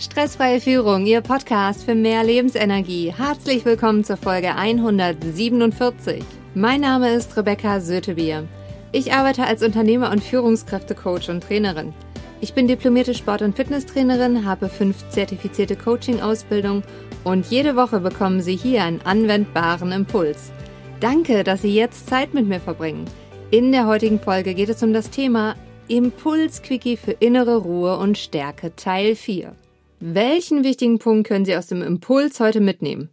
Stressfreie Führung, Ihr Podcast für mehr Lebensenergie. Herzlich willkommen zur Folge 147. Mein Name ist Rebecca Sötebier. Ich arbeite als Unternehmer und Führungskräftecoach und Trainerin. Ich bin diplomierte Sport- und Fitnesstrainerin, habe fünf zertifizierte Coaching-Ausbildungen und jede Woche bekommen Sie hier einen anwendbaren Impuls. Danke, dass Sie jetzt Zeit mit mir verbringen. In der heutigen Folge geht es um das Thema Impuls-Quickie für innere Ruhe und Stärke Teil 4. Welchen wichtigen Punkt können Sie aus dem Impuls heute mitnehmen?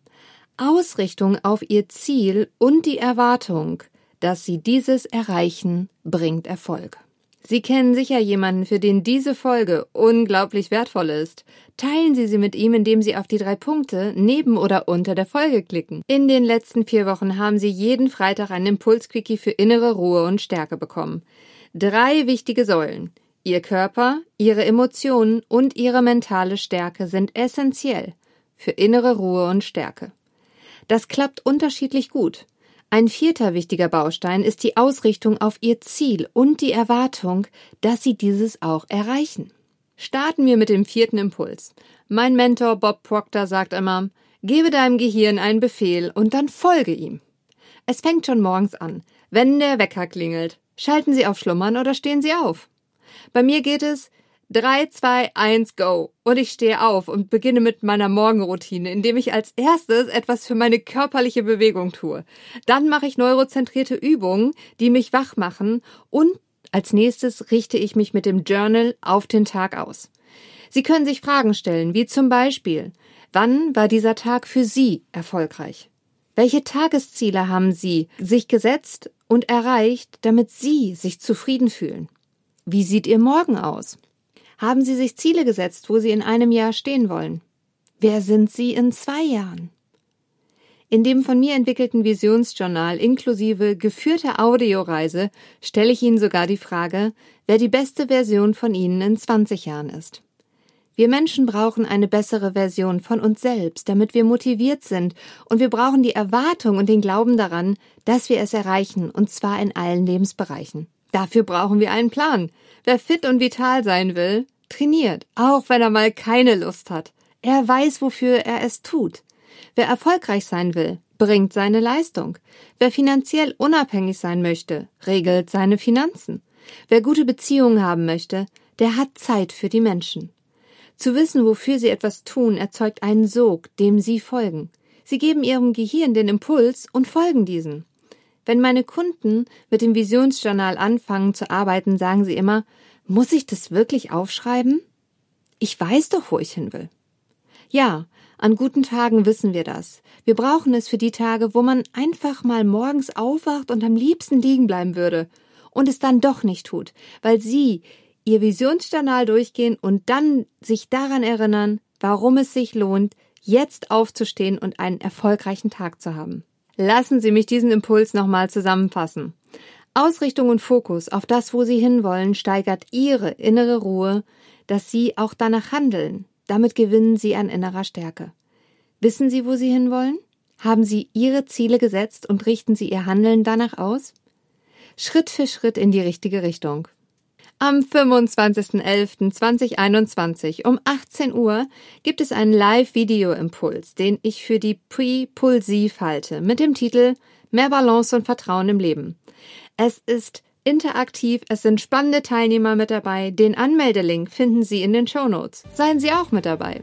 Ausrichtung auf Ihr Ziel und die Erwartung, dass Sie dieses erreichen, bringt Erfolg. Sie kennen sicher jemanden, für den diese Folge unglaublich wertvoll ist. Teilen Sie sie mit ihm, indem Sie auf die drei Punkte neben oder unter der Folge klicken. In den letzten vier Wochen haben Sie jeden Freitag einen Impulsquickie für innere Ruhe und Stärke bekommen. Drei wichtige Säulen. Ihr Körper, Ihre Emotionen und Ihre mentale Stärke sind essentiell für innere Ruhe und Stärke. Das klappt unterschiedlich gut. Ein vierter wichtiger Baustein ist die Ausrichtung auf Ihr Ziel und die Erwartung, dass Sie dieses auch erreichen. Starten wir mit dem vierten Impuls. Mein Mentor Bob Proctor sagt immer, gebe deinem Gehirn einen Befehl und dann folge ihm. Es fängt schon morgens an. Wenn der Wecker klingelt, schalten Sie auf Schlummern oder stehen Sie auf. Bei mir geht es 3, 2, 1, go. Und ich stehe auf und beginne mit meiner Morgenroutine, indem ich als erstes etwas für meine körperliche Bewegung tue. Dann mache ich neurozentrierte Übungen, die mich wach machen und als nächstes richte ich mich mit dem Journal auf den Tag aus. Sie können sich Fragen stellen, wie zum Beispiel, wann war dieser Tag für Sie erfolgreich? Welche Tagesziele haben Sie sich gesetzt und erreicht, damit Sie sich zufrieden fühlen? Wie sieht Ihr Morgen aus? Haben Sie sich Ziele gesetzt, wo Sie in einem Jahr stehen wollen? Wer sind Sie in zwei Jahren? In dem von mir entwickelten Visionsjournal inklusive geführter Audioreise stelle ich Ihnen sogar die Frage, wer die beste Version von Ihnen in 20 Jahren ist. Wir Menschen brauchen eine bessere Version von uns selbst, damit wir motiviert sind, und wir brauchen die Erwartung und den Glauben daran, dass wir es erreichen, und zwar in allen Lebensbereichen. Dafür brauchen wir einen Plan. Wer fit und vital sein will, trainiert, auch wenn er mal keine Lust hat. Er weiß, wofür er es tut. Wer erfolgreich sein will, bringt seine Leistung. Wer finanziell unabhängig sein möchte, regelt seine Finanzen. Wer gute Beziehungen haben möchte, der hat Zeit für die Menschen. Zu wissen, wofür sie etwas tun, erzeugt einen Sog, dem sie folgen. Sie geben ihrem Gehirn den Impuls und folgen diesen. Wenn meine Kunden mit dem Visionsjournal anfangen zu arbeiten, sagen sie immer, muss ich das wirklich aufschreiben? Ich weiß doch, wo ich hin will. Ja, an guten Tagen wissen wir das. Wir brauchen es für die Tage, wo man einfach mal morgens aufwacht und am liebsten liegen bleiben würde und es dann doch nicht tut, weil Sie Ihr Visionsjournal durchgehen und dann sich daran erinnern, warum es sich lohnt, jetzt aufzustehen und einen erfolgreichen Tag zu haben. Lassen Sie mich diesen Impuls nochmal zusammenfassen. Ausrichtung und Fokus auf das, wo Sie hinwollen, steigert Ihre innere Ruhe, dass Sie auch danach handeln. Damit gewinnen Sie an innerer Stärke. Wissen Sie, wo Sie hinwollen? Haben Sie Ihre Ziele gesetzt und richten Sie Ihr Handeln danach aus? Schritt für Schritt in die richtige Richtung. Am 25.11.2021 um 18 Uhr gibt es einen Live-Video-Impuls, den ich für die Pre-Pulsiv halte, mit dem Titel Mehr Balance und Vertrauen im Leben. Es ist interaktiv, es sind spannende Teilnehmer mit dabei. Den Anmeldelink finden Sie in den Show Notes. Seien Sie auch mit dabei.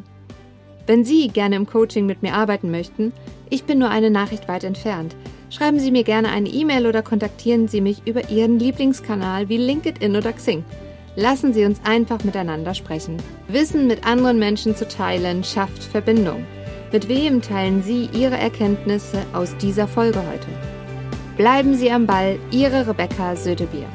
Wenn Sie gerne im Coaching mit mir arbeiten möchten, ich bin nur eine Nachricht weit entfernt. Schreiben Sie mir gerne eine E-Mail oder kontaktieren Sie mich über Ihren Lieblingskanal wie LinkedIn oder Xing. Lassen Sie uns einfach miteinander sprechen. Wissen mit anderen Menschen zu teilen schafft Verbindung. Mit wem teilen Sie Ihre Erkenntnisse aus dieser Folge heute? Bleiben Sie am Ball, Ihre Rebecca Sötebier.